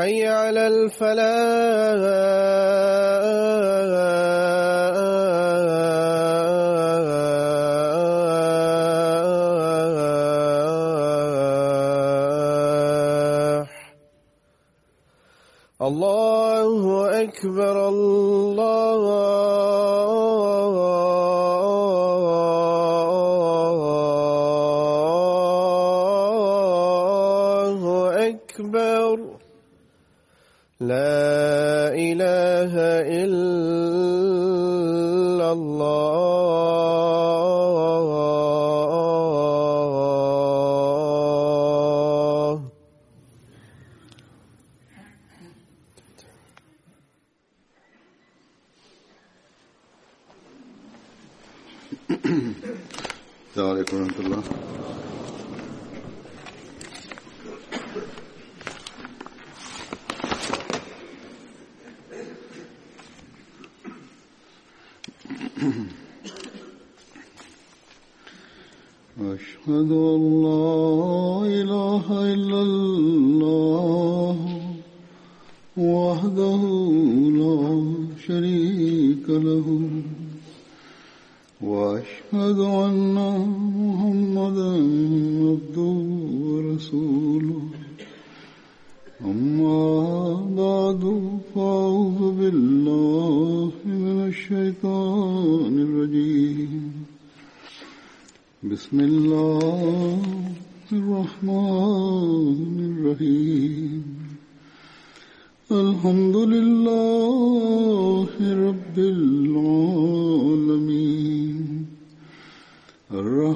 حي على الفلاح.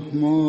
الرحمن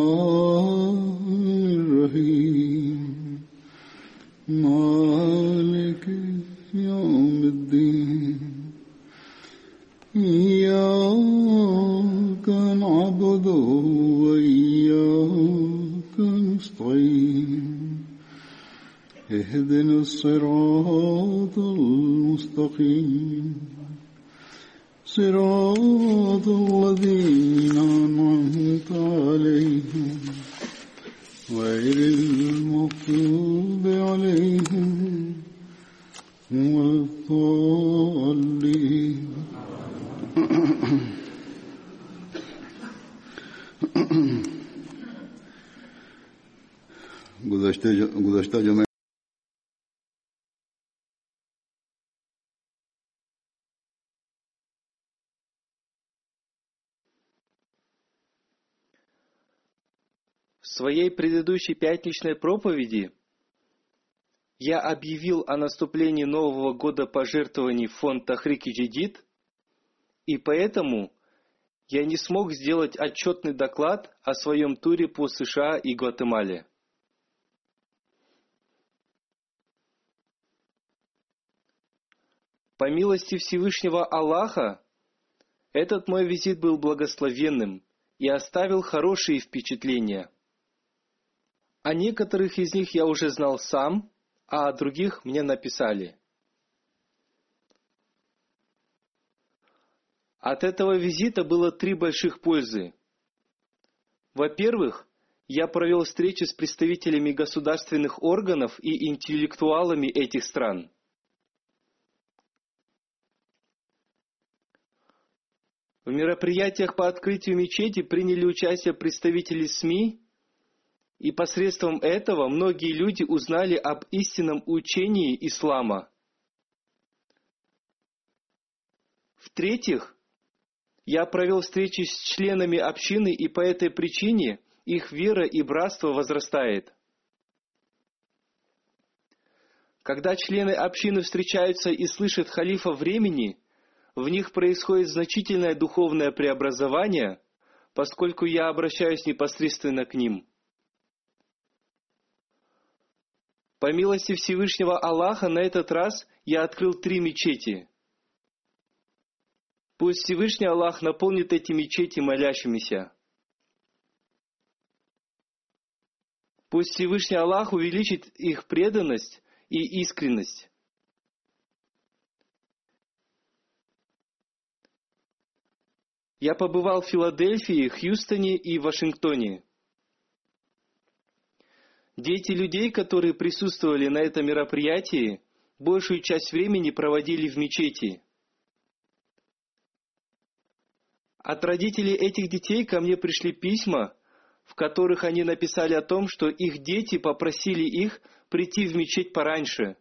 предыдущей пятничной проповеди я объявил о наступлении Нового года пожертвований в фонд Тахрики Джидид, и поэтому я не смог сделать отчетный доклад о своем туре по США и Гватемале. По милости Всевышнего Аллаха, этот мой визит был благословенным и оставил хорошие впечатления – о некоторых из них я уже знал сам, а о других мне написали. От этого визита было три больших пользы. Во-первых, я провел встречи с представителями государственных органов и интеллектуалами этих стран. В мероприятиях по открытию мечети приняли участие представители СМИ, и посредством этого многие люди узнали об истинном учении ислама. В-третьих, я провел встречи с членами общины, и по этой причине их вера и братство возрастает. Когда члены общины встречаются и слышат халифа времени – в них происходит значительное духовное преобразование, поскольку я обращаюсь непосредственно к ним. По милости Всевышнего Аллаха на этот раз я открыл три мечети. Пусть Всевышний Аллах наполнит эти мечети молящимися. Пусть Всевышний Аллах увеличит их преданность и искренность. Я побывал в Филадельфии, Хьюстоне и Вашингтоне. Дети людей, которые присутствовали на этом мероприятии, большую часть времени проводили в мечети. От родителей этих детей ко мне пришли письма, в которых они написали о том, что их дети попросили их прийти в мечеть пораньше,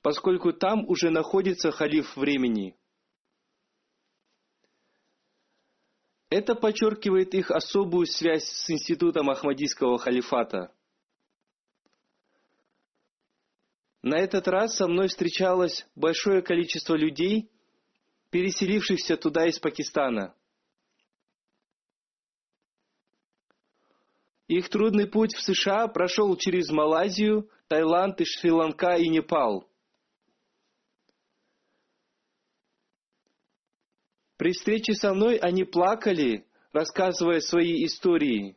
поскольку там уже находится халиф времени – Это подчеркивает их особую связь с институтом Ахмадийского халифата. На этот раз со мной встречалось большое количество людей, переселившихся туда из Пакистана. Их трудный путь в США прошел через Малайзию, Таиланд и Шри-Ланка и Непал – При встрече со мной они плакали, рассказывая свои истории.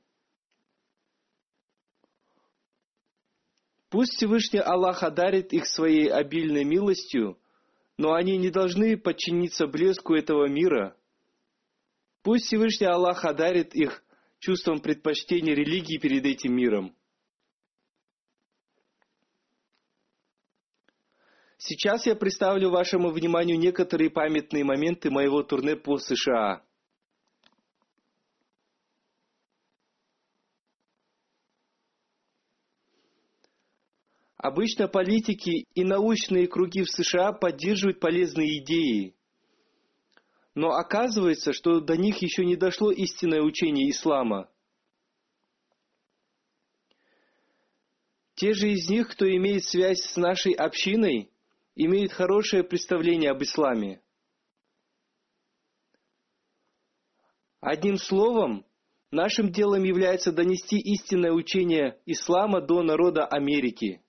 Пусть Всевышний Аллах одарит их своей обильной милостью, но они не должны подчиниться блеску этого мира. Пусть Всевышний Аллах одарит их чувством предпочтения религии перед этим миром. Сейчас я представлю вашему вниманию некоторые памятные моменты моего турне по США. Обычно политики и научные круги в США поддерживают полезные идеи. Но оказывается, что до них еще не дошло истинное учение ислама. Те же из них, кто имеет связь с нашей общиной – имеют хорошее представление об исламе. Одним словом, нашим делом является донести истинное учение ислама до народа Америки.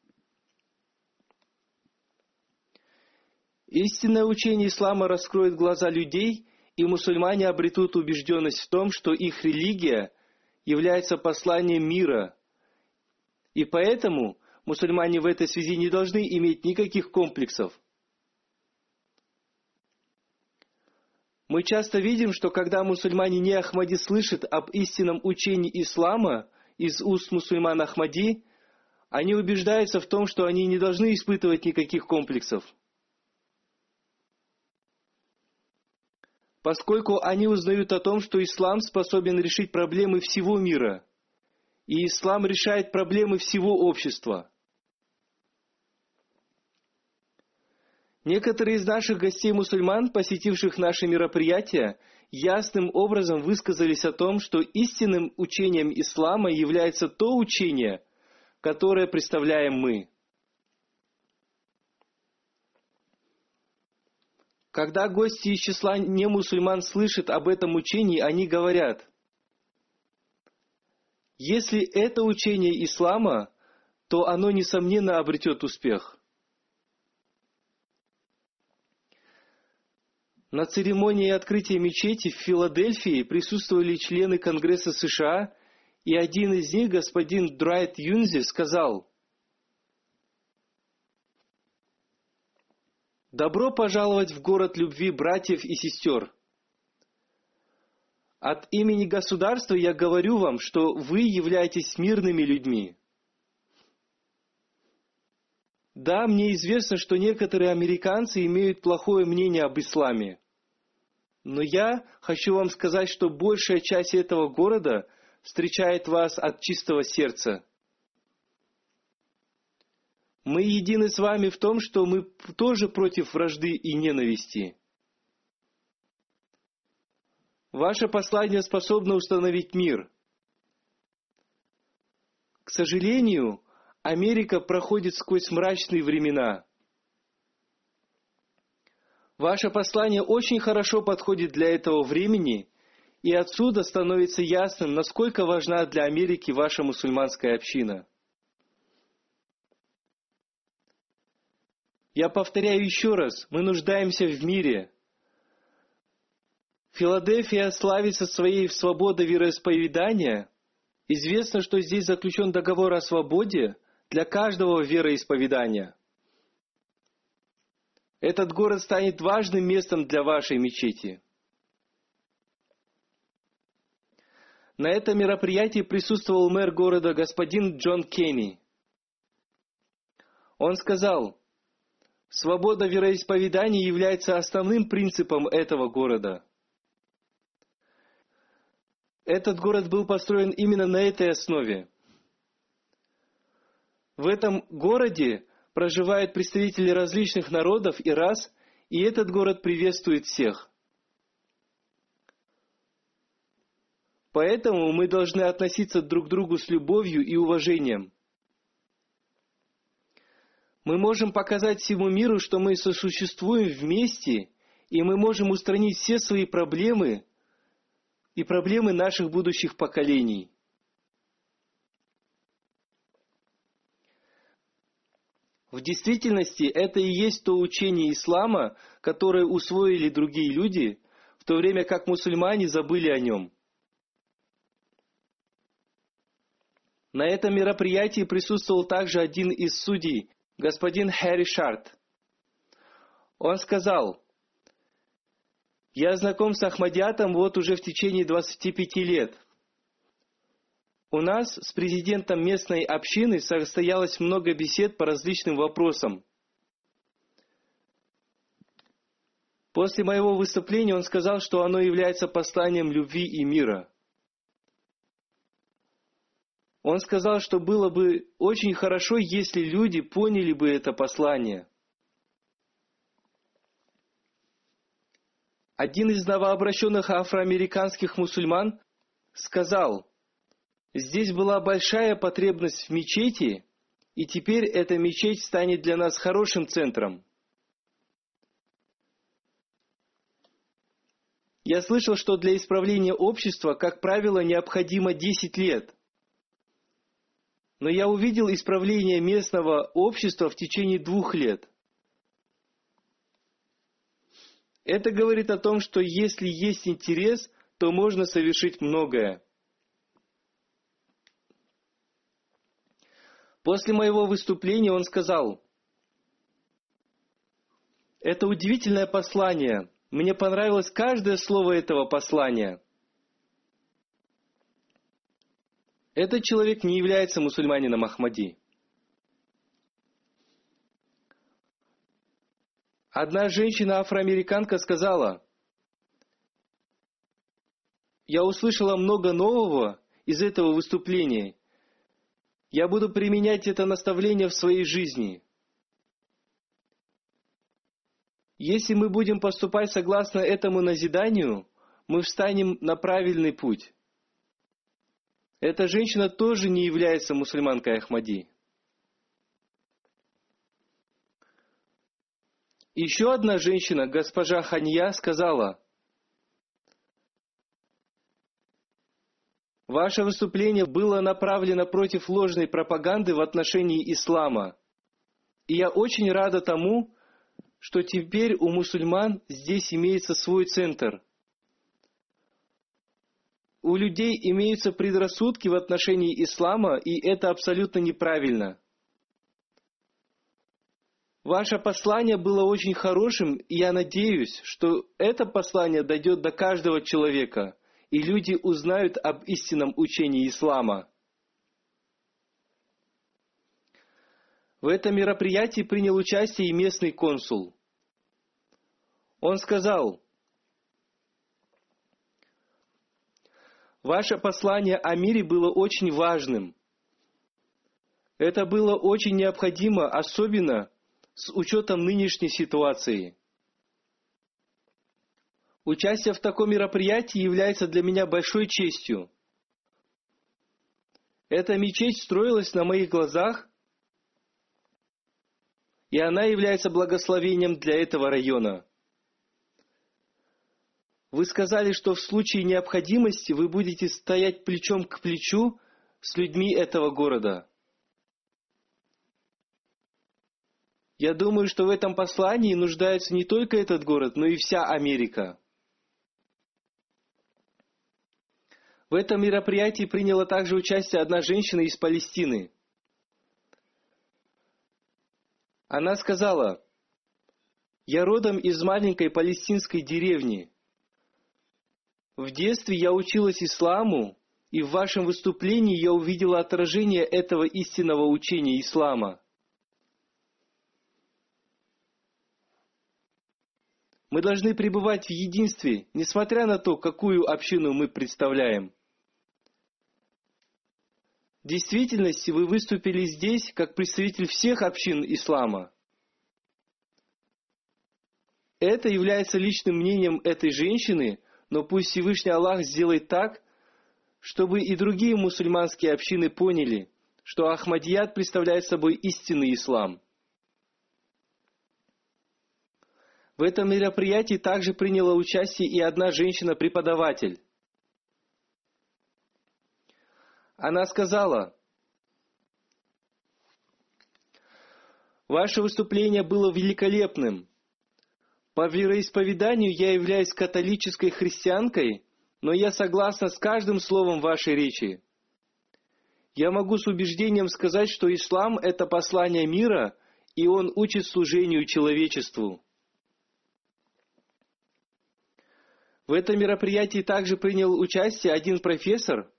Истинное учение ислама раскроет глаза людей, и мусульмане обретут убежденность в том, что их религия является посланием мира. И поэтому мусульмане в этой связи не должны иметь никаких комплексов. Мы часто видим, что когда мусульмане не Ахмади слышат об истинном учении ислама из уст мусульман Ахмади, они убеждаются в том, что они не должны испытывать никаких комплексов. Поскольку они узнают о том, что ислам способен решить проблемы всего мира, и ислам решает проблемы всего общества – Некоторые из наших гостей-мусульман, посетивших наши мероприятия, ясным образом высказались о том, что истинным учением ислама является то учение, которое представляем мы. Когда гости из числа немусульман слышат об этом учении, они говорят, если это учение ислама, то оно, несомненно, обретет успех. На церемонии открытия мечети в Филадельфии присутствовали члены Конгресса США, и один из них, господин Драйт Юнзи, сказал, «Добро пожаловать в город любви братьев и сестер. От имени государства я говорю вам, что вы являетесь мирными людьми. Да, мне известно, что некоторые американцы имеют плохое мнение об исламе. Но я хочу вам сказать, что большая часть этого города встречает вас от чистого сердца. Мы едины с вами в том, что мы тоже против вражды и ненависти. Ваше послание способно установить мир. К сожалению, Америка проходит сквозь мрачные времена – Ваше послание очень хорошо подходит для этого времени, и отсюда становится ясным, насколько важна для Америки ваша мусульманская община. Я повторяю еще раз, мы нуждаемся в мире. Филадельфия славится своей свободой вероисповедания. Известно, что здесь заключен договор о свободе для каждого вероисповедания – этот город станет важным местом для вашей мечети. На этом мероприятии присутствовал мэр города господин Джон Кенни. Он сказал, свобода вероисповедания является основным принципом этого города. Этот город был построен именно на этой основе. В этом городе проживают представители различных народов и рас, и этот город приветствует всех. Поэтому мы должны относиться друг к другу с любовью и уважением. Мы можем показать всему миру, что мы сосуществуем вместе, и мы можем устранить все свои проблемы и проблемы наших будущих поколений. В действительности это и есть то учение ислама, которое усвоили другие люди, в то время как мусульмане забыли о нем. На этом мероприятии присутствовал также один из судей, господин Хэри Шарт. Он сказал, «Я знаком с Ахмадиатом вот уже в течение 25 лет. У нас с президентом местной общины состоялось много бесед по различным вопросам. После моего выступления он сказал, что оно является посланием любви и мира. Он сказал, что было бы очень хорошо, если люди поняли бы это послание. Один из новообращенных афроамериканских мусульман сказал – Здесь была большая потребность в мечети, и теперь эта мечеть станет для нас хорошим центром. Я слышал, что для исправления общества, как правило, необходимо 10 лет. Но я увидел исправление местного общества в течение двух лет. Это говорит о том, что если есть интерес, то можно совершить многое. После моего выступления он сказал, это удивительное послание. Мне понравилось каждое слово этого послания. Этот человек не является мусульманином Ахмади. Одна женщина-афроамериканка сказала, «Я услышала много нового из этого выступления, я буду применять это наставление в своей жизни. Если мы будем поступать согласно этому назиданию, мы встанем на правильный путь. Эта женщина тоже не является мусульманкой Ахмади. Еще одна женщина, госпожа Ханья, сказала, Ваше выступление было направлено против ложной пропаганды в отношении ислама. И я очень рада тому, что теперь у мусульман здесь имеется свой центр. У людей имеются предрассудки в отношении ислама, и это абсолютно неправильно. Ваше послание было очень хорошим, и я надеюсь, что это послание дойдет до каждого человека, и люди узнают об истинном учении ислама. В этом мероприятии принял участие и местный консул. Он сказал, Ваше послание о мире было очень важным. Это было очень необходимо, особенно с учетом нынешней ситуации. Участие в таком мероприятии является для меня большой честью. Эта мечеть строилась на моих глазах, и она является благословением для этого района. Вы сказали, что в случае необходимости вы будете стоять плечом к плечу с людьми этого города. Я думаю, что в этом послании нуждается не только этот город, но и вся Америка. В этом мероприятии приняла также участие одна женщина из Палестины. Она сказала, «Я родом из маленькой палестинской деревни. В детстве я училась исламу, и в вашем выступлении я увидела отражение этого истинного учения ислама. Мы должны пребывать в единстве, несмотря на то, какую общину мы представляем. В действительности вы выступили здесь как представитель всех общин ислама. Это является личным мнением этой женщины, но пусть Всевышний Аллах сделает так, чтобы и другие мусульманские общины поняли, что Ахмадият представляет собой истинный ислам – В этом мероприятии также приняла участие и одна женщина-преподаватель. Она сказала, «Ваше выступление было великолепным. По вероисповеданию я являюсь католической христианкой, но я согласна с каждым словом вашей речи. Я могу с убеждением сказать, что ислам – это послание мира, и он учит служению человечеству. В этом мероприятии также принял участие один профессор,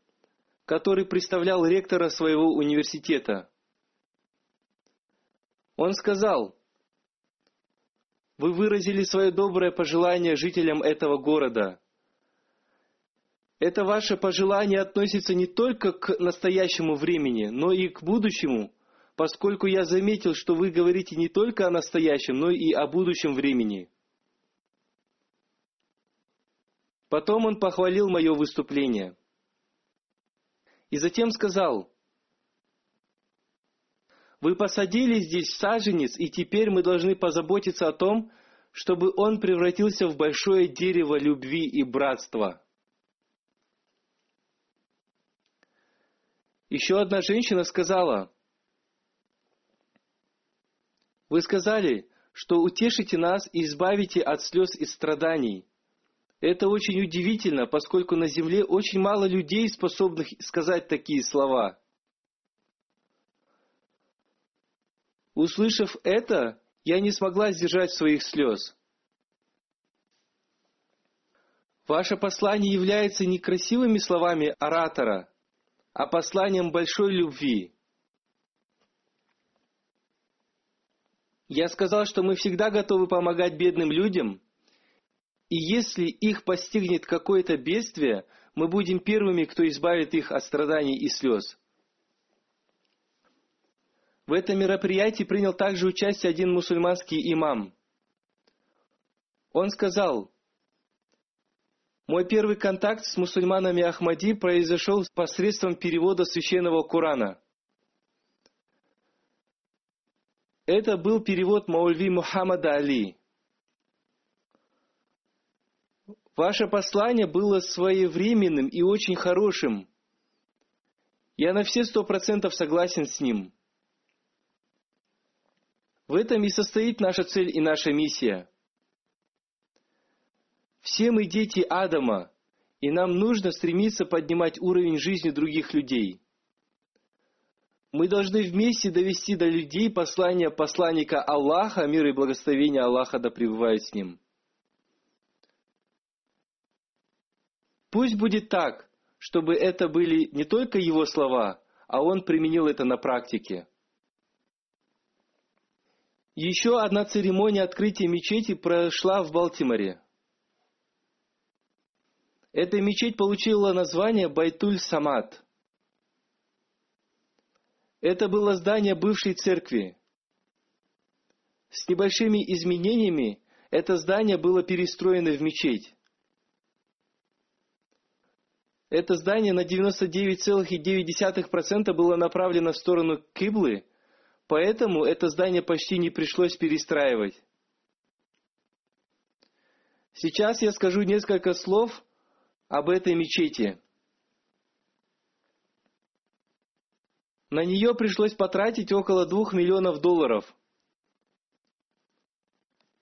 который представлял ректора своего университета. Он сказал, «Вы выразили свое доброе пожелание жителям этого города. Это ваше пожелание относится не только к настоящему времени, но и к будущему, поскольку я заметил, что вы говорите не только о настоящем, но и о будущем времени». Потом он похвалил мое выступление. И затем сказал, «Вы посадили здесь саженец, и теперь мы должны позаботиться о том, чтобы он превратился в большое дерево любви и братства». Еще одна женщина сказала, «Вы сказали, что утешите нас и избавите от слез и страданий». Это очень удивительно, поскольку на Земле очень мало людей, способных сказать такие слова. Услышав это, я не смогла сдержать своих слез. Ваше послание является не красивыми словами оратора, а посланием большой любви. Я сказал, что мы всегда готовы помогать бедным людям – и если их постигнет какое-то бедствие, мы будем первыми, кто избавит их от страданий и слез. В этом мероприятии принял также участие один мусульманский имам. Он сказал, «Мой первый контакт с мусульманами Ахмади произошел посредством перевода священного Корана. Это был перевод Маульви Мухаммада Али. Ваше послание было своевременным и очень хорошим. Я на все сто процентов согласен с ним. В этом и состоит наша цель и наша миссия. Все мы дети Адама, и нам нужно стремиться поднимать уровень жизни других людей. Мы должны вместе довести до людей послание посланника Аллаха, мир и благословение Аллаха да пребывают с ним. Пусть будет так, чтобы это были не только его слова, а он применил это на практике. Еще одна церемония открытия мечети прошла в Балтиморе. Эта мечеть получила название Байтуль Самат. Это было здание бывшей церкви. С небольшими изменениями это здание было перестроено в мечеть. Это здание на 99,9% было направлено в сторону Киблы, поэтому это здание почти не пришлось перестраивать. Сейчас я скажу несколько слов об этой мечети. На нее пришлось потратить около двух миллионов долларов.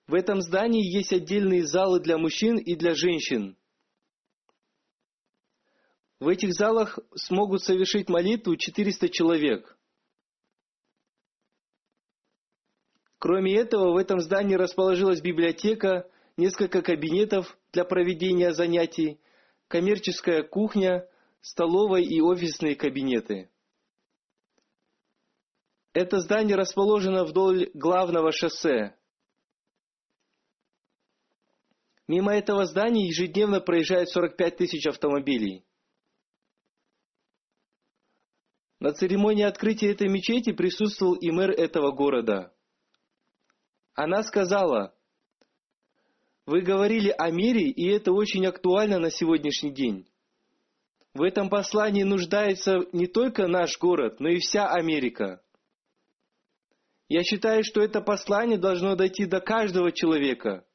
В этом здании есть отдельные залы для мужчин и для женщин – в этих залах смогут совершить молитву 400 человек. Кроме этого, в этом здании расположилась библиотека, несколько кабинетов для проведения занятий, коммерческая кухня, столовая и офисные кабинеты. Это здание расположено вдоль главного шоссе. Мимо этого здания ежедневно проезжает 45 тысяч автомобилей. На церемонии открытия этой мечети присутствовал и мэр этого города. Она сказала, «Вы говорили о мире, и это очень актуально на сегодняшний день. В этом послании нуждается не только наш город, но и вся Америка. Я считаю, что это послание должно дойти до каждого человека.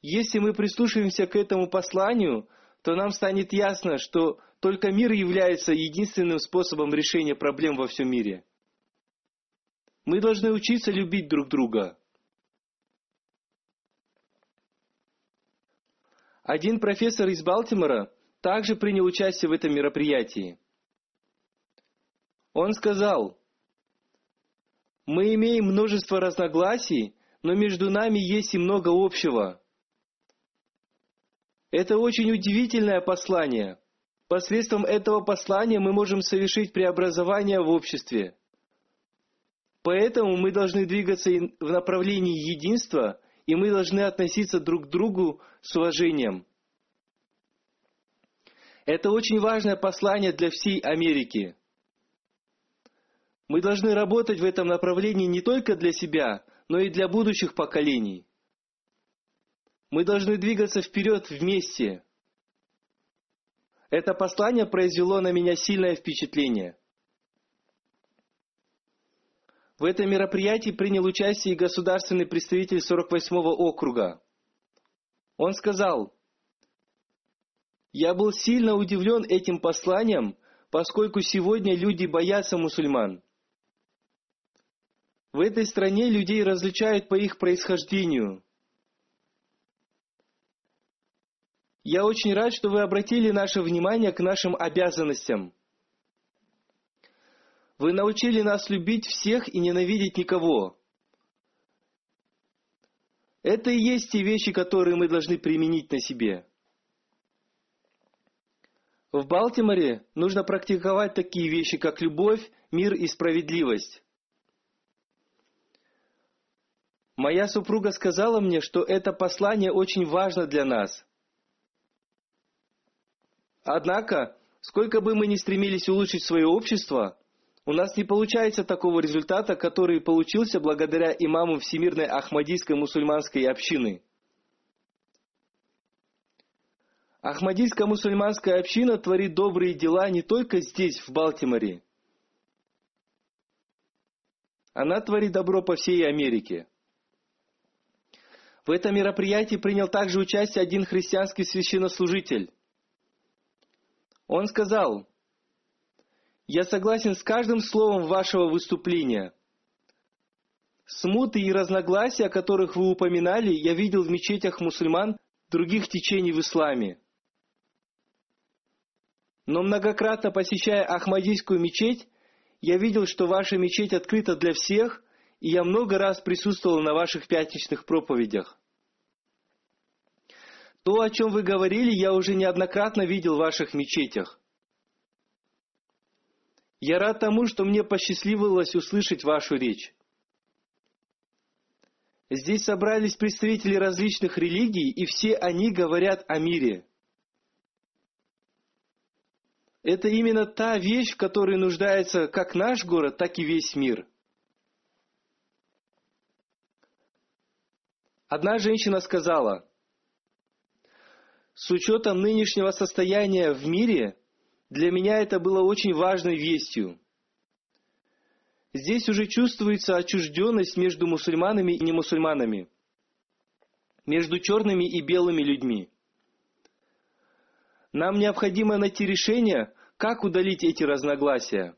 Если мы прислушаемся к этому посланию, то нам станет ясно, что только мир является единственным способом решения проблем во всем мире. Мы должны учиться любить друг друга. Один профессор из Балтимора также принял участие в этом мероприятии. Он сказал, «Мы имеем множество разногласий, но между нами есть и много общего. Это очень удивительное послание. Посредством этого послания мы можем совершить преобразование в обществе. Поэтому мы должны двигаться в направлении единства, и мы должны относиться друг к другу с уважением. Это очень важное послание для всей Америки. Мы должны работать в этом направлении не только для себя, но и для будущих поколений. Мы должны двигаться вперед вместе. Это послание произвело на меня сильное впечатление. В этом мероприятии принял участие и государственный представитель 48-го округа. Он сказал, «Я был сильно удивлен этим посланием, поскольку сегодня люди боятся мусульман. В этой стране людей различают по их происхождению. Я очень рад, что вы обратили наше внимание к нашим обязанностям. Вы научили нас любить всех и ненавидеть никого. Это и есть те вещи, которые мы должны применить на себе. В Балтиморе нужно практиковать такие вещи, как любовь, мир и справедливость. Моя супруга сказала мне, что это послание очень важно для нас – Однако, сколько бы мы ни стремились улучшить свое общество, у нас не получается такого результата, который получился благодаря имаму Всемирной Ахмадийской мусульманской общины. Ахмадийская мусульманская община творит добрые дела не только здесь, в Балтиморе. Она творит добро по всей Америке. В этом мероприятии принял также участие один христианский священнослужитель. Он сказал, «Я согласен с каждым словом вашего выступления. Смуты и разногласия, о которых вы упоминали, я видел в мечетях мусульман других течений в исламе. Но многократно посещая Ахмадийскую мечеть, я видел, что ваша мечеть открыта для всех, и я много раз присутствовал на ваших пятничных проповедях. То, о чем вы говорили, я уже неоднократно видел в ваших мечетях. Я рад тому, что мне посчастливилось услышать вашу речь. Здесь собрались представители различных религий, и все они говорят о мире. Это именно та вещь, в которой нуждается как наш город, так и весь мир. Одна женщина сказала, с учетом нынешнего состояния в мире, для меня это было очень важной вестью. Здесь уже чувствуется отчужденность между мусульманами и немусульманами, между черными и белыми людьми. Нам необходимо найти решение, как удалить эти разногласия.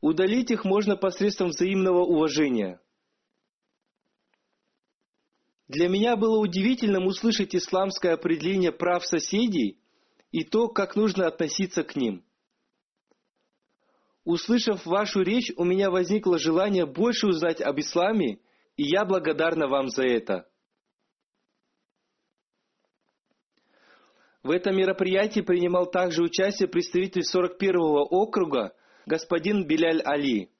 Удалить их можно посредством взаимного уважения. Для меня было удивительным услышать исламское определение прав соседей и то, как нужно относиться к ним – Услышав вашу речь, у меня возникло желание больше узнать об исламе, и я благодарна вам за это. В этом мероприятии принимал также участие представитель 41-го округа господин Беляль Али.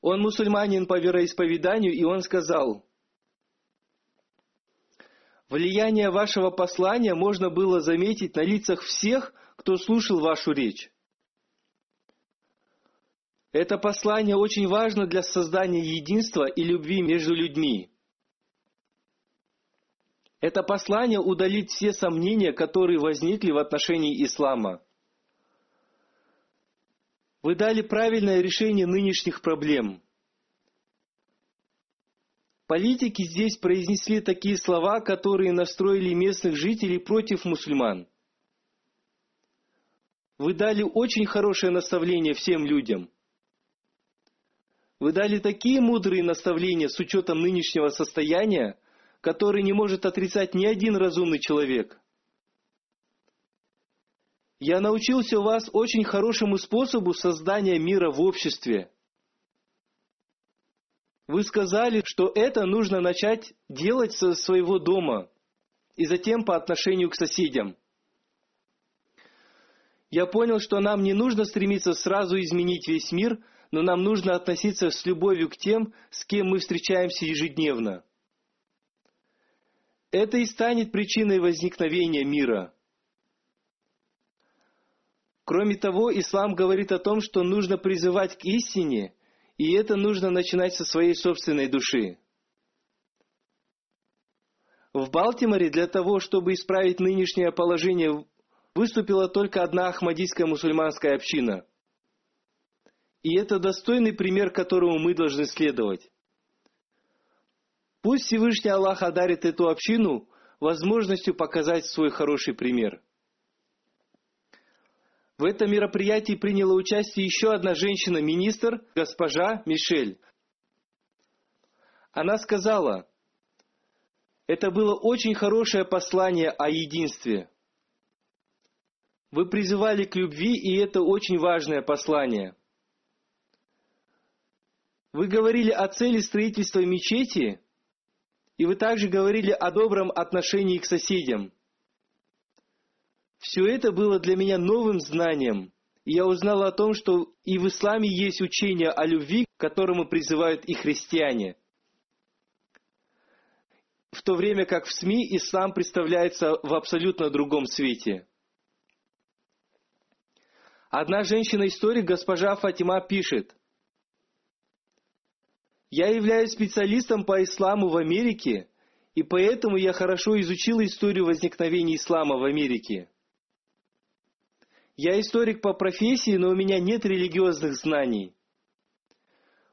Он мусульманин по вероисповеданию, и он сказал, «Влияние вашего послания можно было заметить на лицах всех, кто слушал вашу речь. Это послание очень важно для создания единства и любви между людьми. Это послание удалит все сомнения, которые возникли в отношении ислама. Вы дали правильное решение нынешних проблем. Политики здесь произнесли такие слова, которые настроили местных жителей против мусульман. Вы дали очень хорошее наставление всем людям – вы дали такие мудрые наставления с учетом нынешнего состояния, которые не может отрицать ни один разумный человек. Я научился у вас очень хорошему способу создания мира в обществе. Вы сказали, что это нужно начать делать со своего дома и затем по отношению к соседям. Я понял, что нам не нужно стремиться сразу изменить весь мир – но нам нужно относиться с любовью к тем, с кем мы встречаемся ежедневно. Это и станет причиной возникновения мира. Кроме того, ислам говорит о том, что нужно призывать к истине, и это нужно начинать со своей собственной души. В Балтиморе для того, чтобы исправить нынешнее положение, выступила только одна ахмадийская мусульманская община – и это достойный пример, которому мы должны следовать. Пусть Всевышний Аллах одарит эту общину возможностью показать свой хороший пример. В этом мероприятии приняла участие еще одна женщина-министр, госпожа Мишель. Она сказала, это было очень хорошее послание о единстве. Вы призывали к любви, и это очень важное послание – вы говорили о цели строительства мечети, и вы также говорили о добром отношении к соседям. Все это было для меня новым знанием, и я узнал о том, что и в исламе есть учение о любви, к которому призывают и христиане. В то время как в СМИ ислам представляется в абсолютно другом свете. Одна женщина-историк, госпожа Фатима, пишет – я являюсь специалистом по исламу в Америке, и поэтому я хорошо изучил историю возникновения ислама в Америке. Я историк по профессии, но у меня нет религиозных знаний.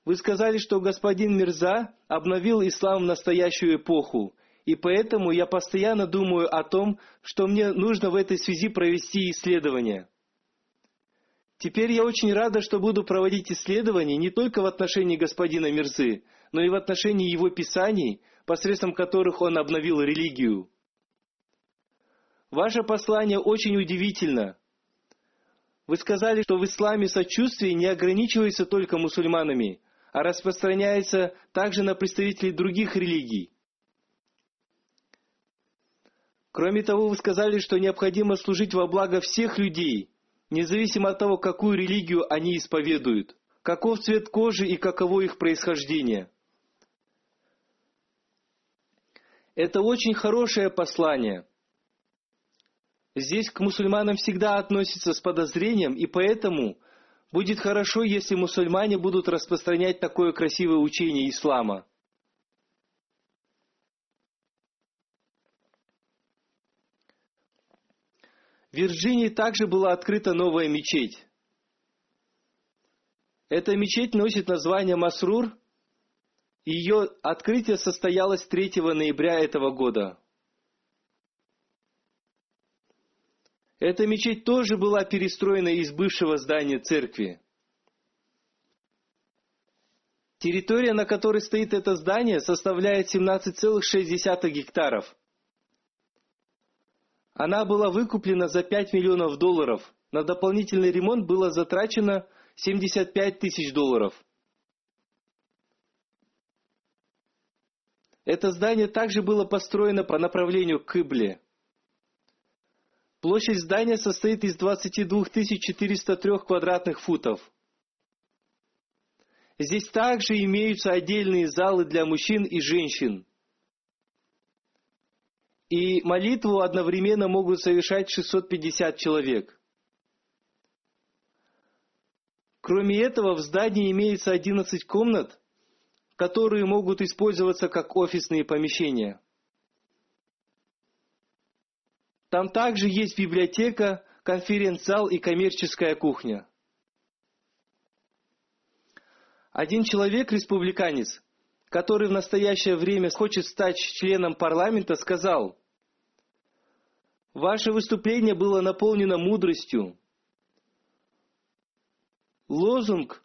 Вы сказали, что господин Мирза обновил ислам в настоящую эпоху, и поэтому я постоянно думаю о том, что мне нужно в этой связи провести исследование. Теперь я очень рада, что буду проводить исследования не только в отношении господина Мирзы, но и в отношении его писаний, посредством которых он обновил религию. Ваше послание очень удивительно. Вы сказали, что в исламе сочувствие не ограничивается только мусульманами, а распространяется также на представителей других религий. Кроме того, вы сказали, что необходимо служить во благо всех людей, независимо от того, какую религию они исповедуют, каков цвет кожи и каково их происхождение. Это очень хорошее послание. Здесь к мусульманам всегда относятся с подозрением, и поэтому будет хорошо, если мусульмане будут распространять такое красивое учение ислама. В Вирджинии также была открыта новая мечеть. Эта мечеть носит название Масрур. Ее открытие состоялось 3 ноября этого года. Эта мечеть тоже была перестроена из бывшего здания церкви. Территория, на которой стоит это здание, составляет 17,6 гектаров – она была выкуплена за 5 миллионов долларов. На дополнительный ремонт было затрачено 75 тысяч долларов. Это здание также было построено по направлению к Кыбле. Площадь здания состоит из 22 403 квадратных футов. Здесь также имеются отдельные залы для мужчин и женщин – и молитву одновременно могут совершать 650 человек. Кроме этого, в здании имеется 11 комнат, которые могут использоваться как офисные помещения. Там также есть библиотека, конференц-зал и коммерческая кухня. Один человек, республиканец, который в настоящее время хочет стать членом парламента, сказал, Ваше выступление было наполнено мудростью. Лозунг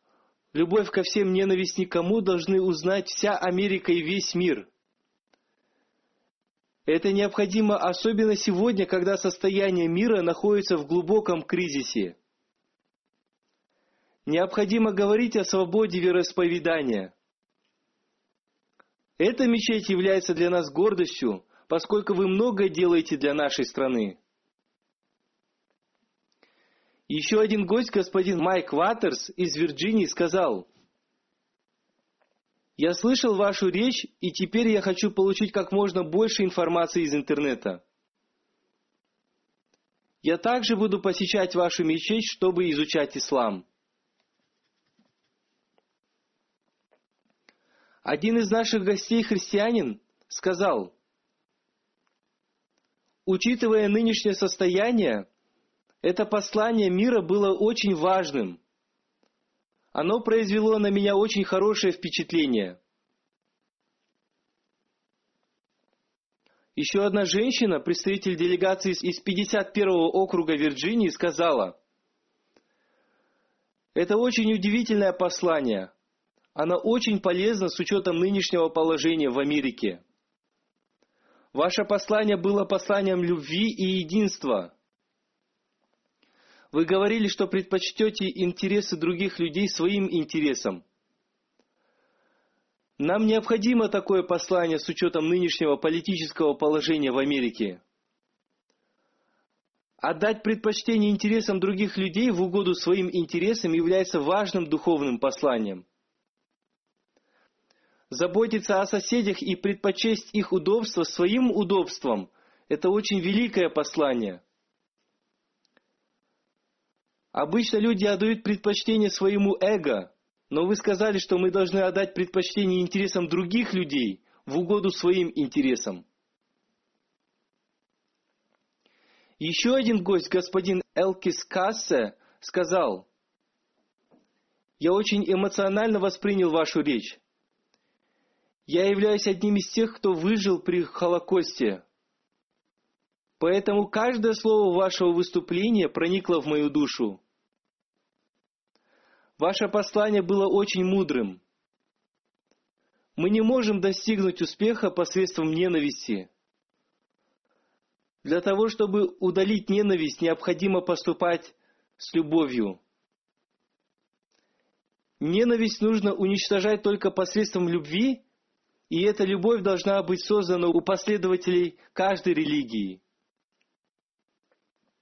«Любовь ко всем, ненависть никому» должны узнать вся Америка и весь мир. Это необходимо особенно сегодня, когда состояние мира находится в глубоком кризисе. Необходимо говорить о свободе вероисповедания. Эта мечеть является для нас гордостью, поскольку вы многое делаете для нашей страны. Еще один гость, господин Майк Ваттерс из Вирджинии, сказал, «Я слышал вашу речь, и теперь я хочу получить как можно больше информации из интернета. Я также буду посещать вашу мечеть, чтобы изучать ислам». Один из наших гостей, христианин, сказал – Учитывая нынешнее состояние, это послание мира было очень важным. Оно произвело на меня очень хорошее впечатление. Еще одна женщина, представитель делегации из 51-го округа Вирджинии, сказала, «Это очень удивительное послание. Оно очень полезно с учетом нынешнего положения в Америке. Ваше послание было посланием любви и единства. Вы говорили, что предпочтете интересы других людей своим интересам. Нам необходимо такое послание с учетом нынешнего политического положения в Америке. Отдать предпочтение интересам других людей в угоду своим интересам является важным духовным посланием – заботиться о соседях и предпочесть их удобство своим удобством – это очень великое послание. Обычно люди отдают предпочтение своему эго, но вы сказали, что мы должны отдать предпочтение интересам других людей в угоду своим интересам. Еще один гость, господин Элкис Кассе, сказал, Я очень эмоционально воспринял вашу речь. Я являюсь одним из тех, кто выжил при Холокосте. Поэтому каждое слово вашего выступления проникло в мою душу. Ваше послание было очень мудрым. Мы не можем достигнуть успеха посредством ненависти. Для того, чтобы удалить ненависть, необходимо поступать с любовью. Ненависть нужно уничтожать только посредством любви, и эта любовь должна быть создана у последователей каждой религии.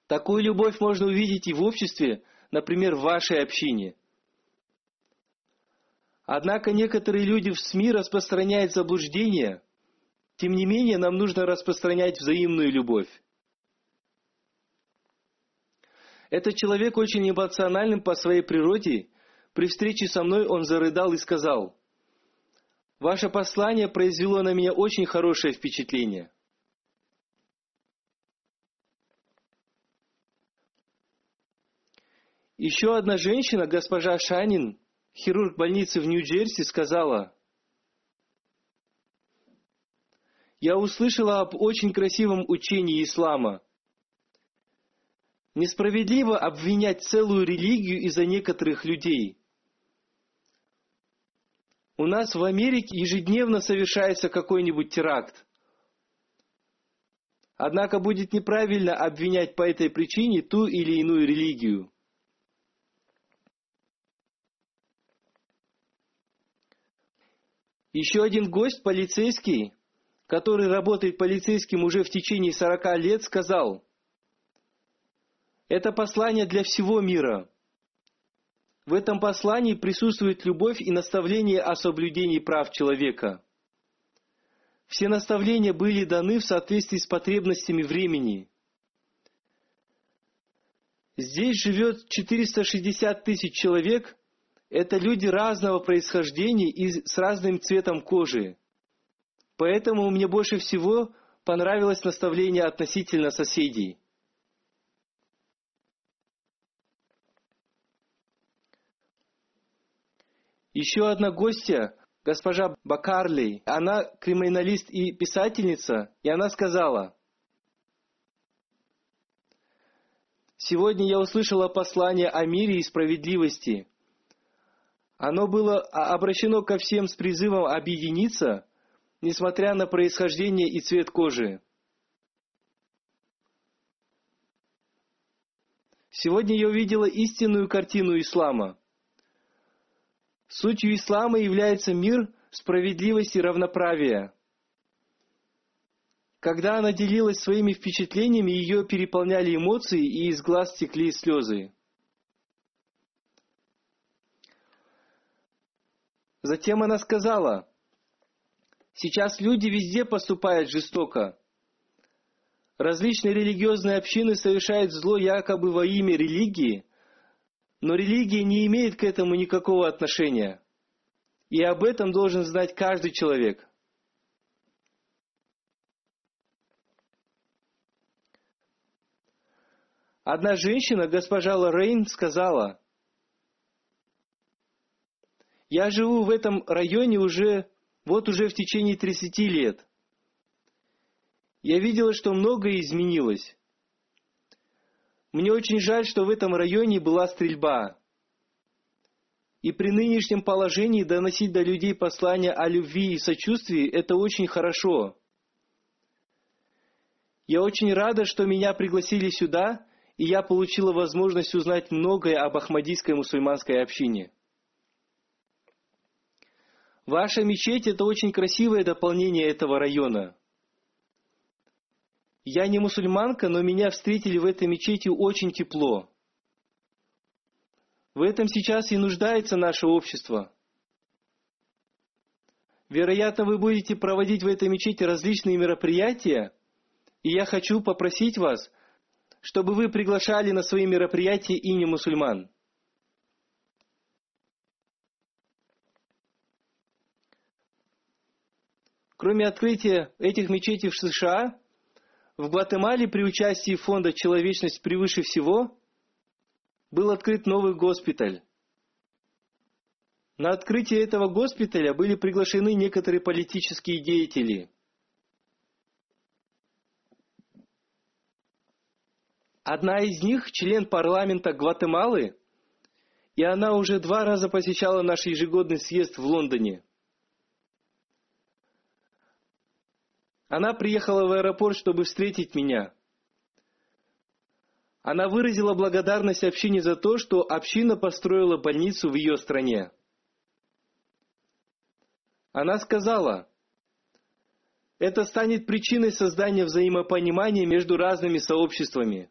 Такую любовь можно увидеть и в обществе, например, в вашей общине. Однако некоторые люди в СМИ распространяют заблуждения. Тем не менее, нам нужно распространять взаимную любовь. Этот человек очень эмоциональным по своей природе. При встрече со мной он зарыдал и сказал, «Ваше послание произвело на меня очень хорошее впечатление». Еще одна женщина, госпожа Шанин, хирург больницы в Нью-Джерси, сказала, «Я услышала об очень красивом учении ислама. Несправедливо обвинять целую религию из-за некоторых людей. У нас в Америке ежедневно совершается какой-нибудь теракт. Однако будет неправильно обвинять по этой причине ту или иную религию. Еще один гость, полицейский, который работает полицейским уже в течение 40 лет, сказал, это послание для всего мира. В этом послании присутствует любовь и наставление о соблюдении прав человека. Все наставления были даны в соответствии с потребностями времени. Здесь живет 460 тысяч человек. Это люди разного происхождения и с разным цветом кожи. Поэтому мне больше всего понравилось наставление относительно соседей. Еще одна гостья, госпожа Бакарли, она криминалист и писательница, и она сказала, «Сегодня я услышала послание о мире и справедливости. Оно было обращено ко всем с призывом объединиться, несмотря на происхождение и цвет кожи. Сегодня я увидела истинную картину ислама – Сутью ислама является мир, справедливость и равноправие. Когда она делилась своими впечатлениями, ее переполняли эмоции, и из глаз текли слезы. Затем она сказала, «Сейчас люди везде поступают жестоко. Различные религиозные общины совершают зло якобы во имя религии, но религия не имеет к этому никакого отношения. И об этом должен знать каждый человек. Одна женщина, госпожа Лоррейн, сказала, «Я живу в этом районе уже, вот уже в течение 30 лет. Я видела, что многое изменилось. Мне очень жаль, что в этом районе была стрельба. И при нынешнем положении доносить до людей послания о любви и сочувствии – это очень хорошо. Я очень рада, что меня пригласили сюда, и я получила возможность узнать многое об Ахмадийской мусульманской общине. Ваша мечеть – это очень красивое дополнение этого района – я не мусульманка, но меня встретили в этой мечети очень тепло. В этом сейчас и нуждается наше общество. Вероятно, вы будете проводить в этой мечети различные мероприятия, и я хочу попросить вас, чтобы вы приглашали на свои мероприятия и не мусульман. Кроме открытия этих мечетей в США, в Гватемале при участии фонда «Человечность превыше всего» был открыт новый госпиталь. На открытие этого госпиталя были приглашены некоторые политические деятели. Одна из них – член парламента Гватемалы, и она уже два раза посещала наш ежегодный съезд в Лондоне. Она приехала в аэропорт, чтобы встретить меня. Она выразила благодарность общине за то, что община построила больницу в ее стране. Она сказала, это станет причиной создания взаимопонимания между разными сообществами.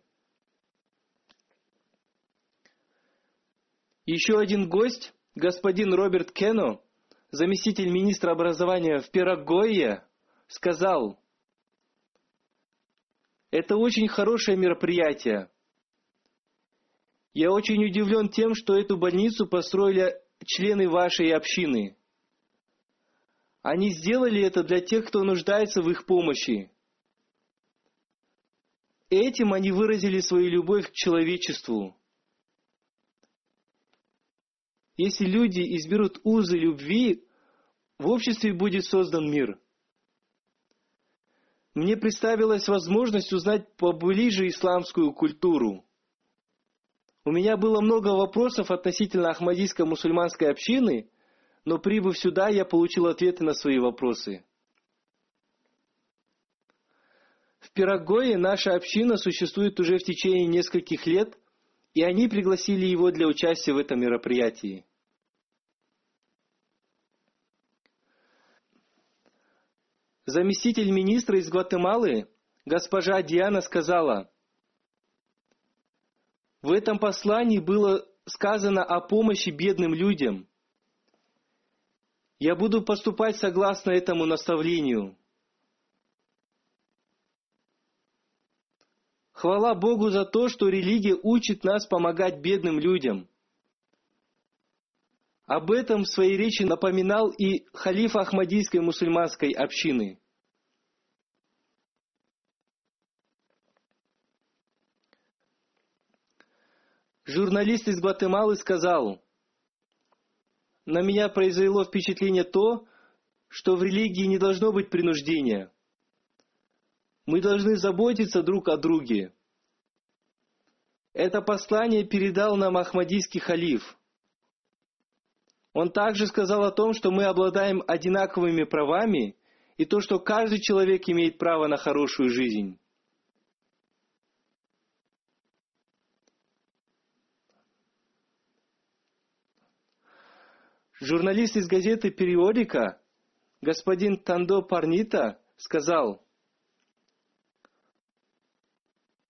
Еще один гость, господин Роберт Кено, заместитель министра образования в Пирогое, сказал, это очень хорошее мероприятие. Я очень удивлен тем, что эту больницу построили члены вашей общины. Они сделали это для тех, кто нуждается в их помощи. Этим они выразили свою любовь к человечеству. Если люди изберут узы любви, в обществе будет создан мир. Мне представилась возможность узнать поближе исламскую культуру. У меня было много вопросов относительно ахмадийской мусульманской общины, но прибыв сюда, я получил ответы на свои вопросы. В Пирогое наша община существует уже в течение нескольких лет, и они пригласили его для участия в этом мероприятии. Заместитель министра из Гватемалы, госпожа Диана, сказала, в этом послании было сказано о помощи бедным людям. Я буду поступать согласно этому наставлению. Хвала Богу за то, что религия учит нас помогать бедным людям. Об этом в своей речи напоминал и халиф Ахмадийской мусульманской общины. Журналист из Гватемалы сказал, «На меня произвело впечатление то, что в религии не должно быть принуждения. Мы должны заботиться друг о друге. Это послание передал нам Ахмадийский халиф. Он также сказал о том, что мы обладаем одинаковыми правами и то, что каждый человек имеет право на хорошую жизнь. Журналист из газеты «Периодика» господин Тандо Парнита сказал,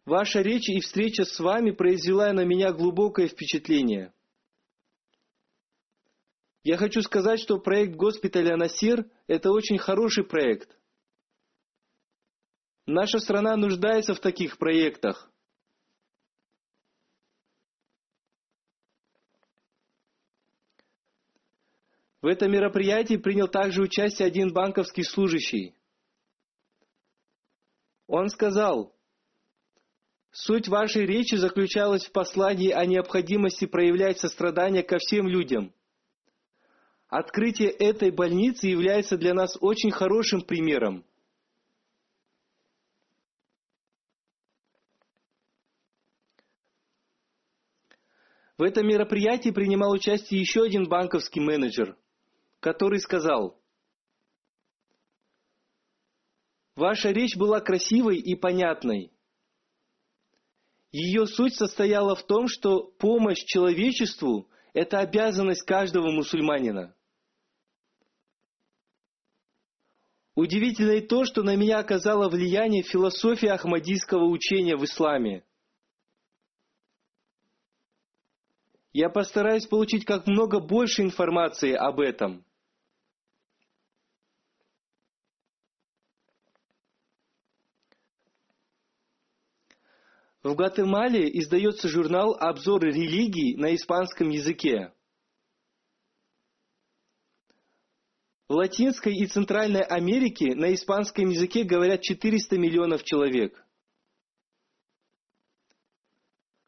«Ваша речь и встреча с вами произвела на меня глубокое впечатление. Я хочу сказать, что проект госпиталя Насир – это очень хороший проект. Наша страна нуждается в таких проектах. В этом мероприятии принял также участие один банковский служащий. Он сказал, «Суть вашей речи заключалась в послании о необходимости проявлять сострадание ко всем людям. Открытие этой больницы является для нас очень хорошим примером. В этом мероприятии принимал участие еще один банковский менеджер – который сказал, «Ваша речь была красивой и понятной. Ее суть состояла в том, что помощь человечеству – это обязанность каждого мусульманина. Удивительно и то, что на меня оказало влияние философия ахмадийского учения в исламе – Я постараюсь получить как много больше информации об этом. В Гватемале издается журнал «Обзор религий» на испанском языке. В Латинской и Центральной Америке на испанском языке говорят 400 миллионов человек.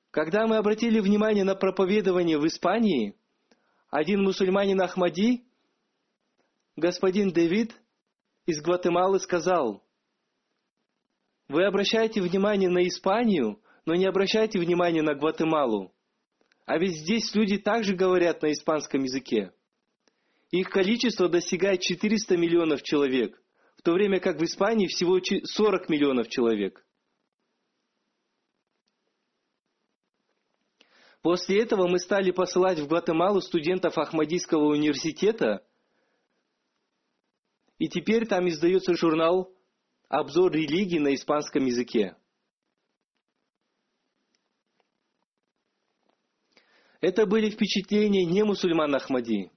Когда мы обратили внимание на проповедование в Испании, один мусульманин Ахмади, господин Дэвид из Гватемалы сказал, вы обращаете внимание на Испанию, но не обращайте внимания на Гватемалу. А ведь здесь люди также говорят на испанском языке. Их количество достигает 400 миллионов человек, в то время как в Испании всего 40 миллионов человек. После этого мы стали посылать в Гватемалу студентов Ахмадийского университета, и теперь там издается журнал «Обзор религии на испанском языке». Это были впечатления не мусульман Ахмади.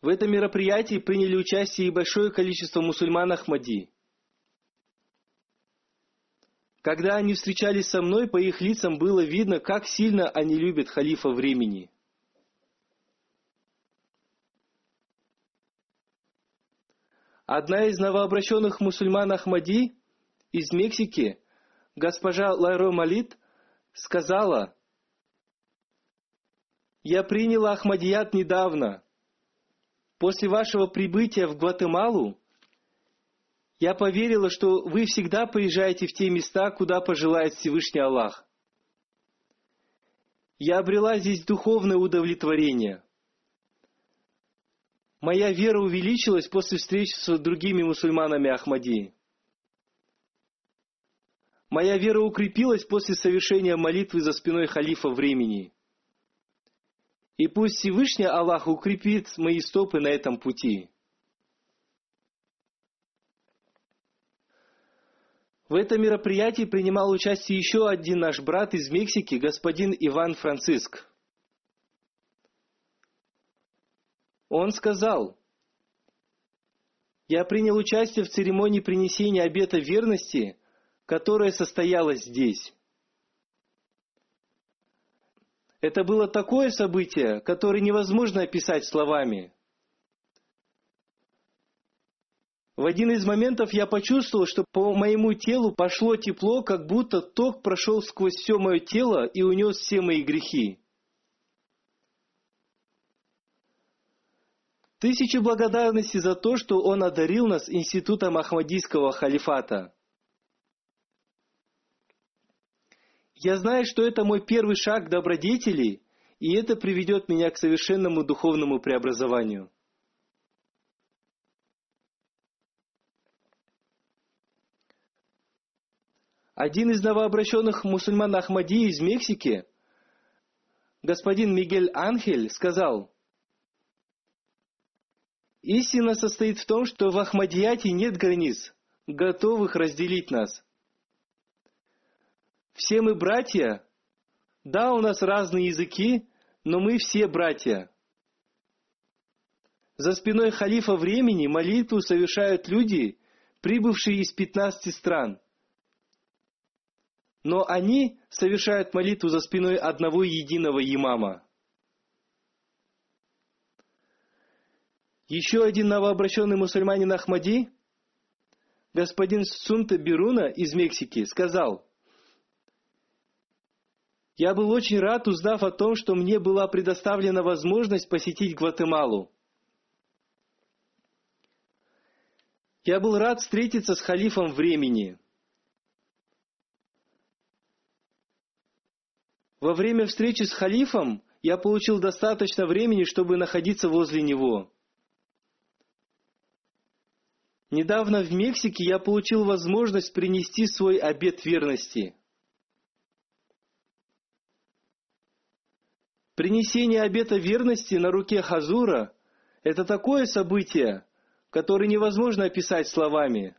В этом мероприятии приняли участие и большое количество мусульман Ахмади. Когда они встречались со мной, по их лицам было видно, как сильно они любят халифа времени. Одна из новообращенных мусульман Ахмади из Мексики, госпожа Лайро Малит, сказала, «Я приняла Ахмадият недавно. После вашего прибытия в Гватемалу я поверила, что вы всегда приезжаете в те места, куда пожелает Всевышний Аллах. Я обрела здесь духовное удовлетворение. Моя вера увеличилась после встречи с другими мусульманами Ахмадии. Моя вера укрепилась после совершения молитвы за спиной халифа времени. И пусть Всевышний Аллах укрепит мои стопы на этом пути. В этом мероприятии принимал участие еще один наш брат из Мексики, господин Иван Франциск. Он сказал, «Я принял участие в церемонии принесения обета верности – которое состоялось здесь. Это было такое событие, которое невозможно описать словами. В один из моментов я почувствовал, что по моему телу пошло тепло, как будто ток прошел сквозь все мое тело и унес все мои грехи. Тысячи благодарностей за то, что Он одарил нас институтом Ахмадийского халифата. Я знаю, что это мой первый шаг к добродетели, и это приведет меня к совершенному духовному преобразованию. Один из новообращенных мусульман Ахмади из Мексики, господин Мигель Анхель, сказал, «Истина состоит в том, что в Ахмадияте нет границ, готовых разделить нас. Все мы братья. Да, у нас разные языки, но мы все братья. За спиной халифа времени молитву совершают люди, прибывшие из 15 стран. Но они совершают молитву за спиной одного единого имама. Еще один новообращенный мусульманин Ахмади, господин Сунта Бируна из Мексики, сказал – я был очень рад, узнав о том, что мне была предоставлена возможность посетить Гватемалу. Я был рад встретиться с халифом времени. Во время встречи с халифом я получил достаточно времени, чтобы находиться возле него. Недавно в Мексике я получил возможность принести свой обет верности – Принесение обета верности на руке Хазура – это такое событие, которое невозможно описать словами.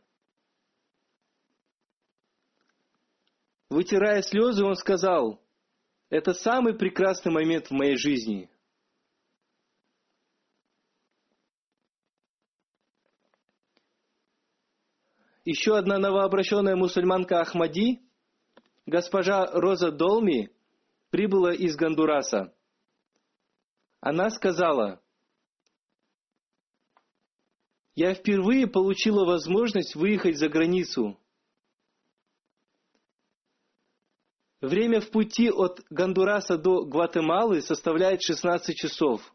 Вытирая слезы, он сказал, «Это самый прекрасный момент в моей жизни». Еще одна новообращенная мусульманка Ахмади, госпожа Роза Долми, прибыла из Гондураса. Она сказала, «Я впервые получила возможность выехать за границу. Время в пути от Гондураса до Гватемалы составляет 16 часов.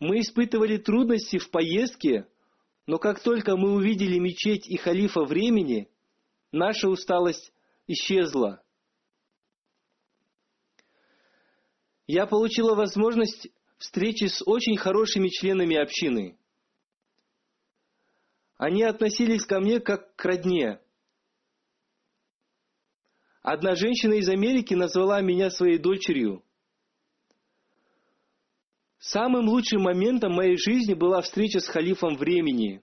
Мы испытывали трудности в поездке, но как только мы увидели мечеть и халифа времени, наша усталость исчезла. Я получила возможность встречи с очень хорошими членами общины. Они относились ко мне как к родне. Одна женщина из Америки назвала меня своей дочерью. Самым лучшим моментом моей жизни была встреча с халифом времени.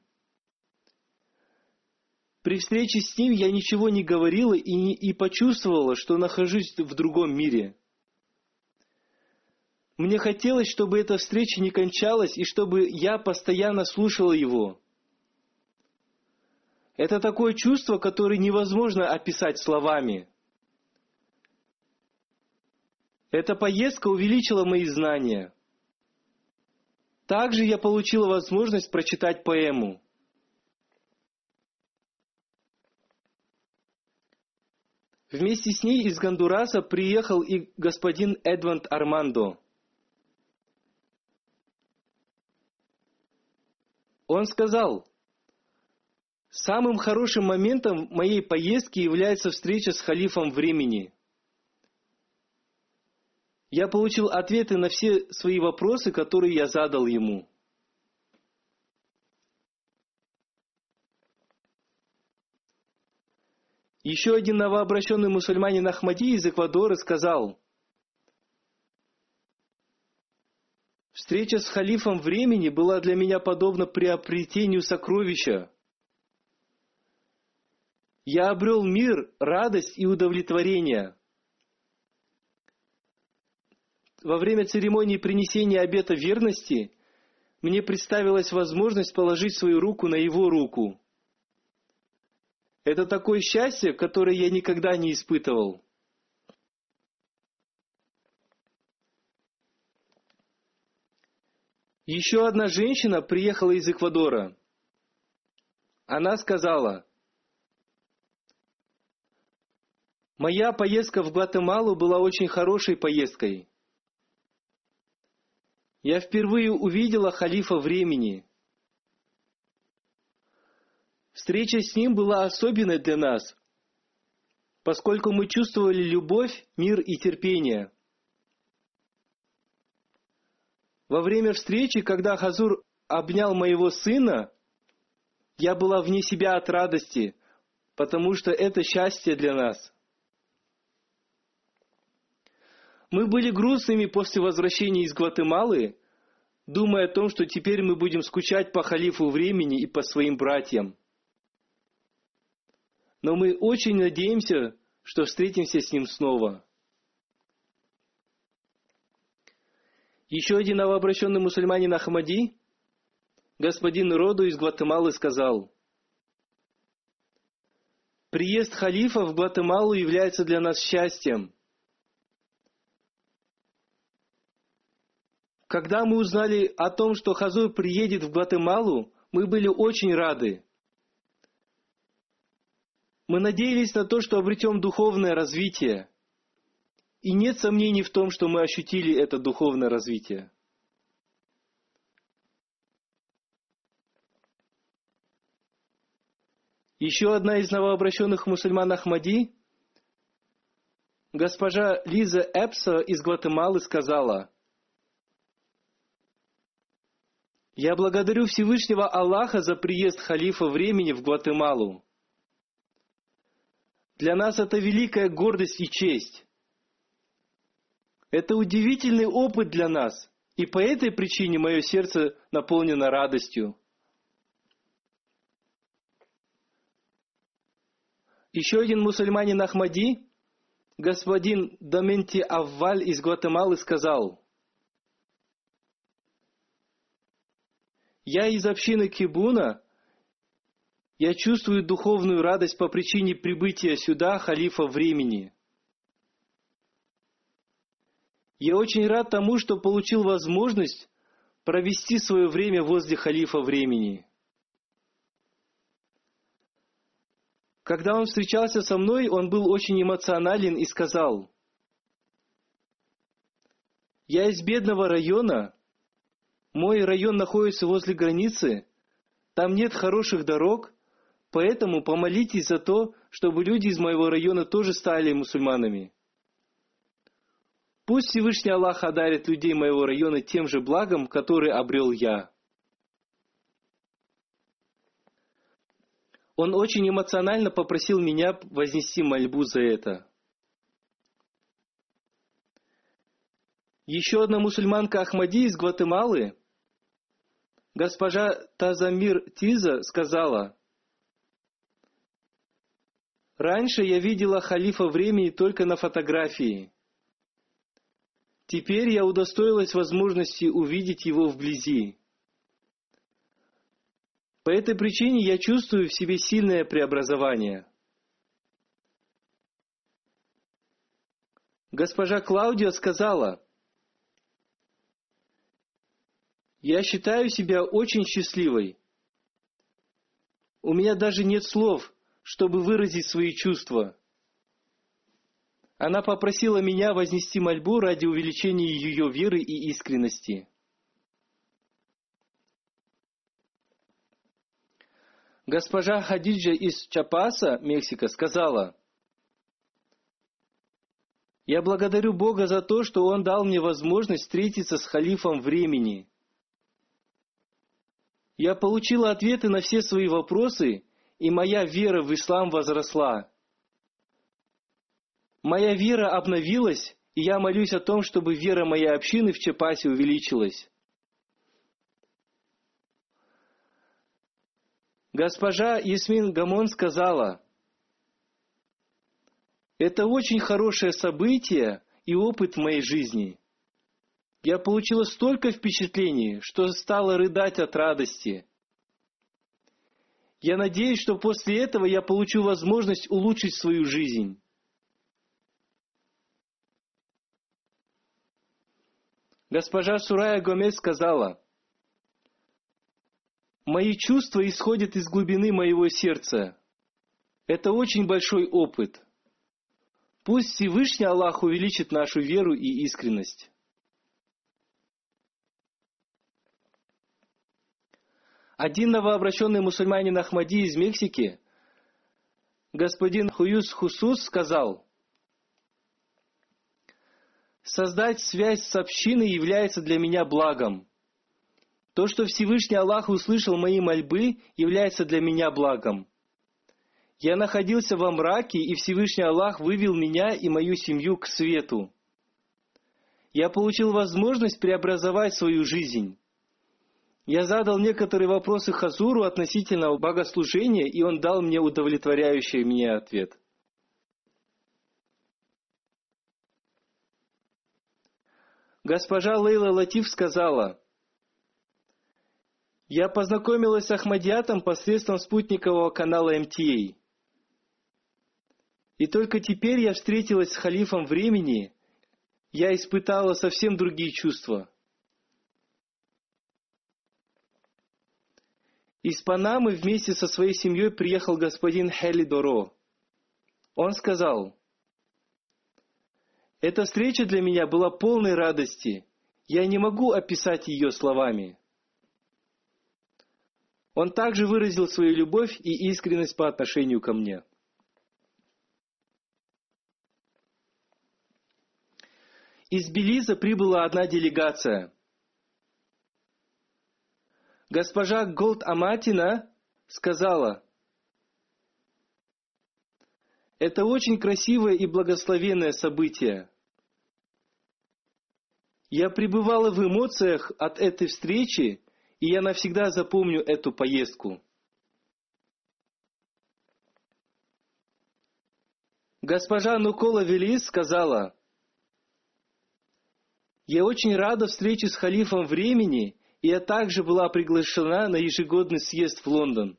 При встрече с ним я ничего не говорила и, не, и почувствовала, что нахожусь в другом мире. Мне хотелось, чтобы эта встреча не кончалась и чтобы я постоянно слушала его. Это такое чувство, которое невозможно описать словами. Эта поездка увеличила мои знания – также я получила возможность прочитать поэму. Вместе с ней из Гондураса приехал и господин Эдванд Армандо. Он сказал, самым хорошим моментом моей поездки является встреча с халифом времени – я получил ответы на все свои вопросы, которые я задал ему. Еще один новообращенный мусульманин Ахмади из Эквадора сказал, «Встреча с халифом времени была для меня подобна приобретению сокровища. Я обрел мир, радость и удовлетворение» во время церемонии принесения обета верности мне представилась возможность положить свою руку на его руку. Это такое счастье, которое я никогда не испытывал. Еще одна женщина приехала из Эквадора. Она сказала, «Моя поездка в Гватемалу была очень хорошей поездкой я впервые увидела халифа времени. Встреча с ним была особенной для нас, поскольку мы чувствовали любовь, мир и терпение. Во время встречи, когда Хазур обнял моего сына, я была вне себя от радости, потому что это счастье для нас. Мы были грустными после возвращения из Гватемалы, думая о том, что теперь мы будем скучать по халифу времени и по своим братьям. Но мы очень надеемся, что встретимся с ним снова. Еще один новообращенный мусульманин Ахмади, господин Роду из Гватемалы, сказал, «Приезд халифа в Гватемалу является для нас счастьем – Когда мы узнали о том, что Хазур приедет в Гватемалу, мы были очень рады. Мы надеялись на то, что обретем духовное развитие. И нет сомнений в том, что мы ощутили это духовное развитие. Еще одна из новообращенных мусульман Ахмади, госпожа Лиза Эпса из Гватемалы сказала – Я благодарю Всевышнего Аллаха за приезд халифа времени в Гватемалу. Для нас это великая гордость и честь. Это удивительный опыт для нас, и по этой причине мое сердце наполнено радостью. Еще один мусульманин Ахмади, господин Доменти Авваль из Гватемалы сказал – Я из общины Кибуна. Я чувствую духовную радость по причине прибытия сюда халифа времени. Я очень рад тому, что получил возможность провести свое время возле халифа времени. Когда он встречался со мной, он был очень эмоционален и сказал, «Я из бедного района, мой район находится возле границы, там нет хороших дорог, поэтому помолитесь за то, чтобы люди из моего района тоже стали мусульманами. Пусть Всевышний Аллах одарит людей моего района тем же благом, который обрел я. Он очень эмоционально попросил меня вознести мольбу за это. Еще одна мусульманка Ахмади из Гватемалы, госпожа Тазамир Тиза, сказала, «Раньше я видела халифа времени только на фотографии. Теперь я удостоилась возможности увидеть его вблизи. По этой причине я чувствую в себе сильное преобразование. Госпожа Клаудия сказала, «Я считаю себя очень счастливой. У меня даже нет слов, чтобы выразить свои чувства. Она попросила меня вознести мольбу ради увеличения ее веры и искренности. Госпожа Хадиджа из Чапаса, Мексика, сказала, «Я благодарю Бога за то, что Он дал мне возможность встретиться с халифом времени. Я получила ответы на все свои вопросы, и моя вера в ислам возросла. Моя вера обновилась, и я молюсь о том, чтобы вера моей общины в Чепасе увеличилась. Госпожа Ясмин Гамон сказала, «Это очень хорошее событие и опыт в моей жизни. Я получила столько впечатлений, что стала рыдать от радости. Я надеюсь, что после этого я получу возможность улучшить свою жизнь. Госпожа Сурая Гомес сказала, «Мои чувства исходят из глубины моего сердца. Это очень большой опыт. Пусть Всевышний Аллах увеличит нашу веру и искренность». Один новообращенный мусульманин Ахмади из Мексики, господин Хуюс Хусус, сказал – Создать связь с общиной является для меня благом. То, что Всевышний Аллах услышал мои мольбы, является для меня благом. Я находился во мраке, и Всевышний Аллах вывел меня и мою семью к свету. Я получил возможность преобразовать свою жизнь. Я задал некоторые вопросы Хазуру относительно богослужения, и он дал мне удовлетворяющий меня ответ. Госпожа Лейла Латиф сказала, «Я познакомилась с Ахмадиатом посредством спутникового канала МТА. И только теперь я встретилась с халифом времени, я испытала совсем другие чувства. Из Панамы вместе со своей семьей приехал господин Хели Доро. Он сказал, эта встреча для меня была полной радости. Я не могу описать ее словами. Он также выразил свою любовь и искренность по отношению ко мне. Из Белиза прибыла одна делегация. Госпожа Голд Аматина сказала, это очень красивое и благословенное событие. Я пребывала в эмоциях от этой встречи, и я навсегда запомню эту поездку. Госпожа Нукола Велис сказала, «Я очень рада встрече с халифом времени, и я также была приглашена на ежегодный съезд в Лондон.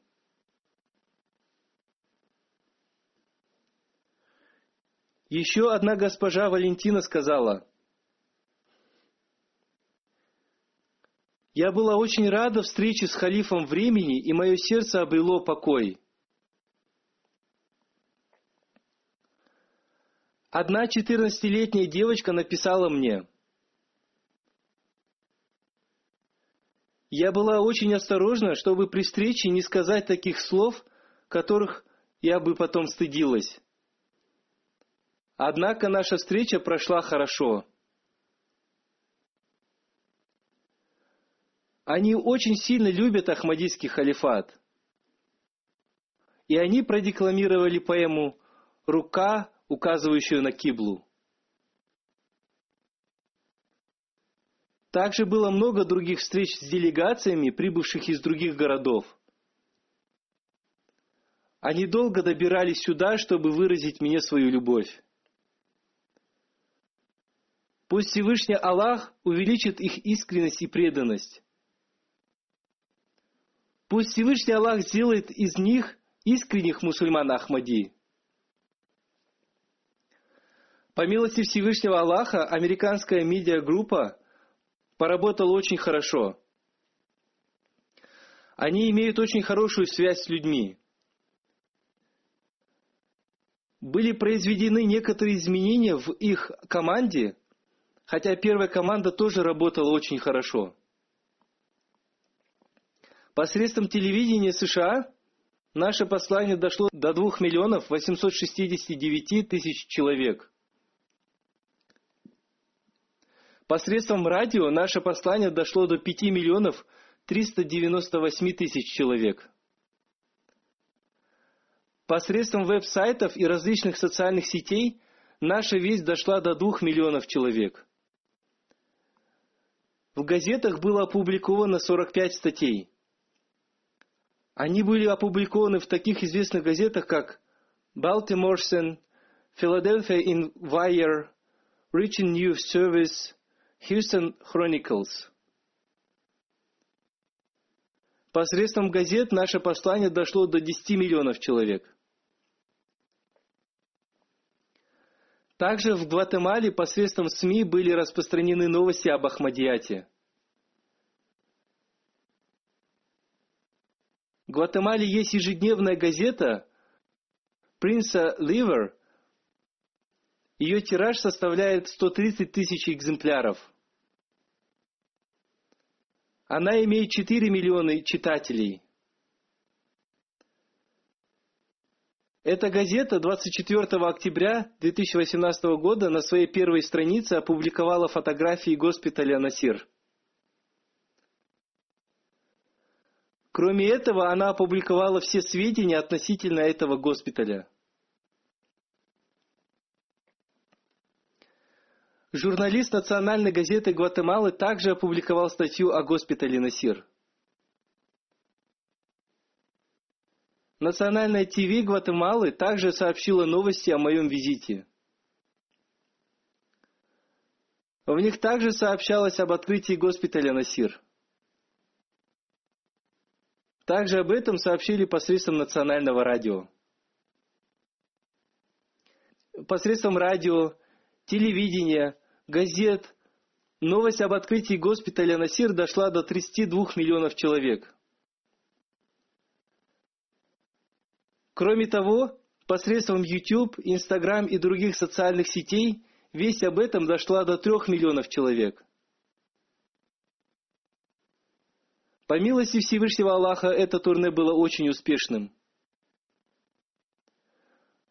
Еще одна госпожа Валентина сказала, Я была очень рада встрече с халифом времени, и мое сердце обрело покой. Одна четырнадцатилетняя девочка написала мне. Я была очень осторожна, чтобы при встрече не сказать таких слов, которых я бы потом стыдилась. Однако наша встреча прошла хорошо. Они очень сильно любят Ахмадийский халифат. И они продекламировали поэму «Рука, указывающую на Киблу». Также было много других встреч с делегациями, прибывших из других городов. Они долго добирались сюда, чтобы выразить мне свою любовь. Пусть Всевышний Аллах увеличит их искренность и преданность. Пусть Всевышний Аллах сделает из них искренних мусульман Ахмади. По милости Всевышнего Аллаха, американская медиагруппа поработала очень хорошо. Они имеют очень хорошую связь с людьми. Были произведены некоторые изменения в их команде, хотя первая команда тоже работала очень хорошо. Посредством телевидения США наше послание дошло до 2 миллионов 869 тысяч человек. Посредством радио наше послание дошло до 5 миллионов 398 тысяч человек. Посредством веб-сайтов и различных социальных сетей наша весть дошла до 2 миллионов человек. В газетах было опубликовано 45 статей. Они были опубликованы в таких известных газетах, как Baltimore Sun, Philadelphia Inquirer, Reaching News Service, Houston Chronicles. Посредством газет наше послание дошло до 10 миллионов человек. Также в Гватемале посредством СМИ были распространены новости об Ахмадияте. В Гватемале есть ежедневная газета Принца Ливер. Ее тираж составляет 130 тысяч экземпляров. Она имеет 4 миллиона читателей. Эта газета 24 октября 2018 года на своей первой странице опубликовала фотографии госпиталя Насир. Кроме этого, она опубликовала все сведения относительно этого госпиталя. Журналист национальной газеты Гватемалы также опубликовал статью о госпитале Насир. Национальное ТВ Гватемалы также сообщило новости о моем визите. В них также сообщалось об открытии госпиталя Насир. Также об этом сообщили посредством национального радио. Посредством радио, телевидения, газет, новость об открытии госпиталя Насир дошла до 32 миллионов человек – Кроме того, посредством YouTube, Instagram и других социальных сетей весть об этом дошла до трех миллионов человек. По милости Всевышнего Аллаха, это турне было очень успешным.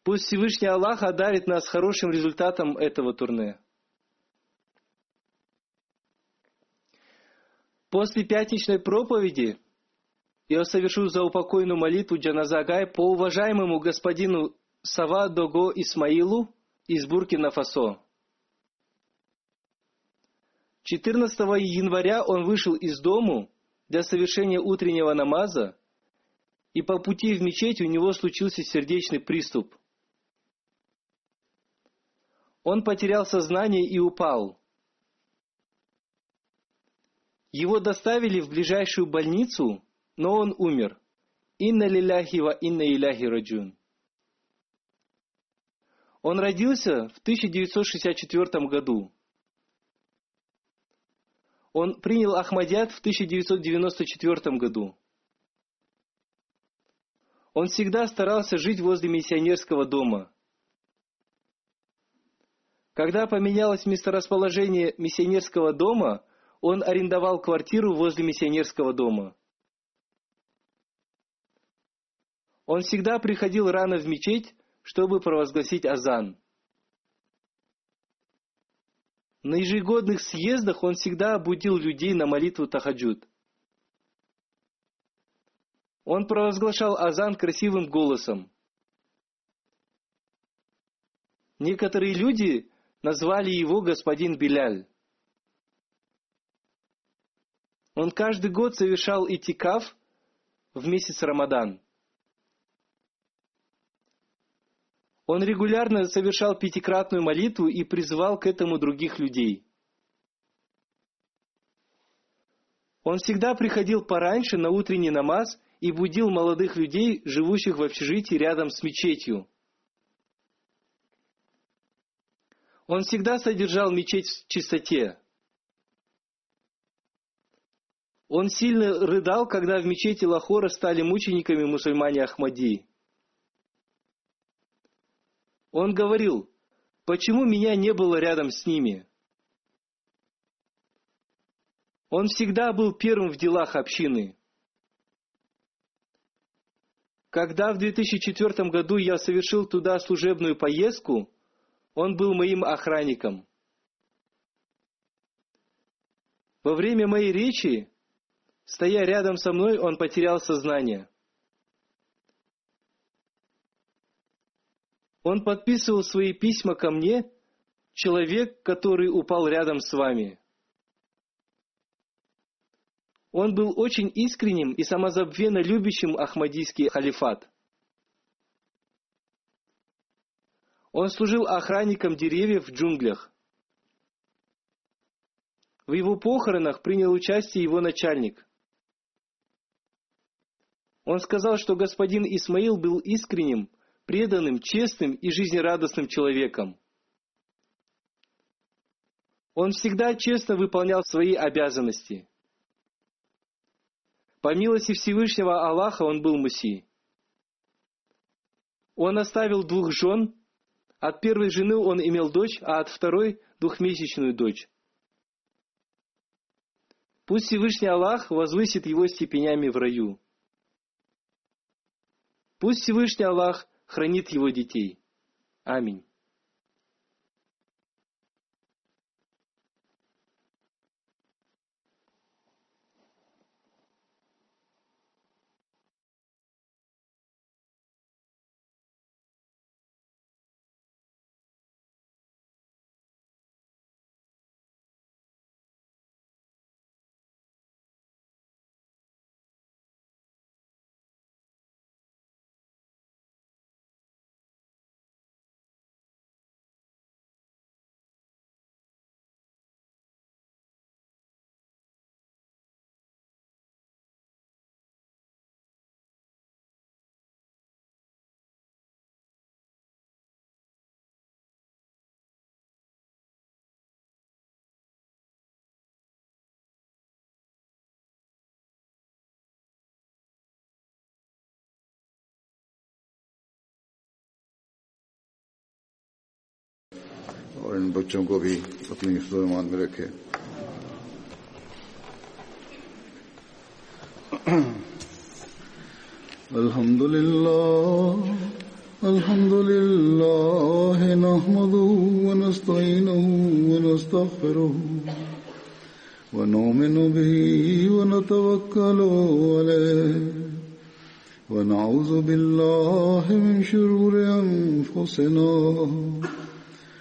Пусть Всевышний Аллах одарит нас хорошим результатом этого турне. После пятничной проповеди я совершу заупокойную молитву Джаназагай по уважаемому господину Сава Дого Исмаилу из Буркина-Фасо. 14 января он вышел из дому для совершения утреннего намаза, и по пути в мечеть у него случился сердечный приступ. Он потерял сознание и упал. Его доставили в ближайшую больницу, но он умер. Инна лиляхи ва инна иляхи раджун. Он родился в 1964 году. Он принял Ахмадият в 1994 году. Он всегда старался жить возле миссионерского дома. Когда поменялось месторасположение миссионерского дома, он арендовал квартиру возле миссионерского дома. Он всегда приходил рано в мечеть, чтобы провозгласить азан. На ежегодных съездах он всегда будил людей на молитву Тахаджуд. Он провозглашал азан красивым голосом. Некоторые люди назвали его господин Биляль. Он каждый год совершал итикаф в месяц Рамадан. Он регулярно совершал пятикратную молитву и призывал к этому других людей. Он всегда приходил пораньше на утренний намаз и будил молодых людей, живущих в общежитии рядом с мечетью. Он всегда содержал мечеть в чистоте. Он сильно рыдал, когда в мечети Лахора стали мучениками мусульмане Ахмади. Он говорил, почему меня не было рядом с ними? Он всегда был первым в делах общины. Когда в 2004 году я совершил туда служебную поездку, он был моим охранником. Во время моей речи, стоя рядом со мной, он потерял сознание. Он подписывал свои письма ко мне, человек, который упал рядом с вами. Он был очень искренним и самозабвенно любящим Ахмадийский халифат. Он служил охранником деревьев в джунглях. В его похоронах принял участие его начальник. Он сказал, что господин Исмаил был искренним – преданным, честным и жизнерадостным человеком. Он всегда честно выполнял свои обязанности. По милости Всевышнего Аллаха он был Муси. Он оставил двух жен. От первой жены он имел дочь, а от второй – двухмесячную дочь. Пусть Всевышний Аллах возвысит его степенями в раю. Пусть Всевышний Аллах хранит его детей. Аминь. اور ان بچوں کو بھی اپنی حفظ و امان میں رکھے۔ الحمد للہ الحمد للہ نحمد ونستعینه ونستغفره ونؤمن به ونتوكل عليه ونعوذ بالله من شرور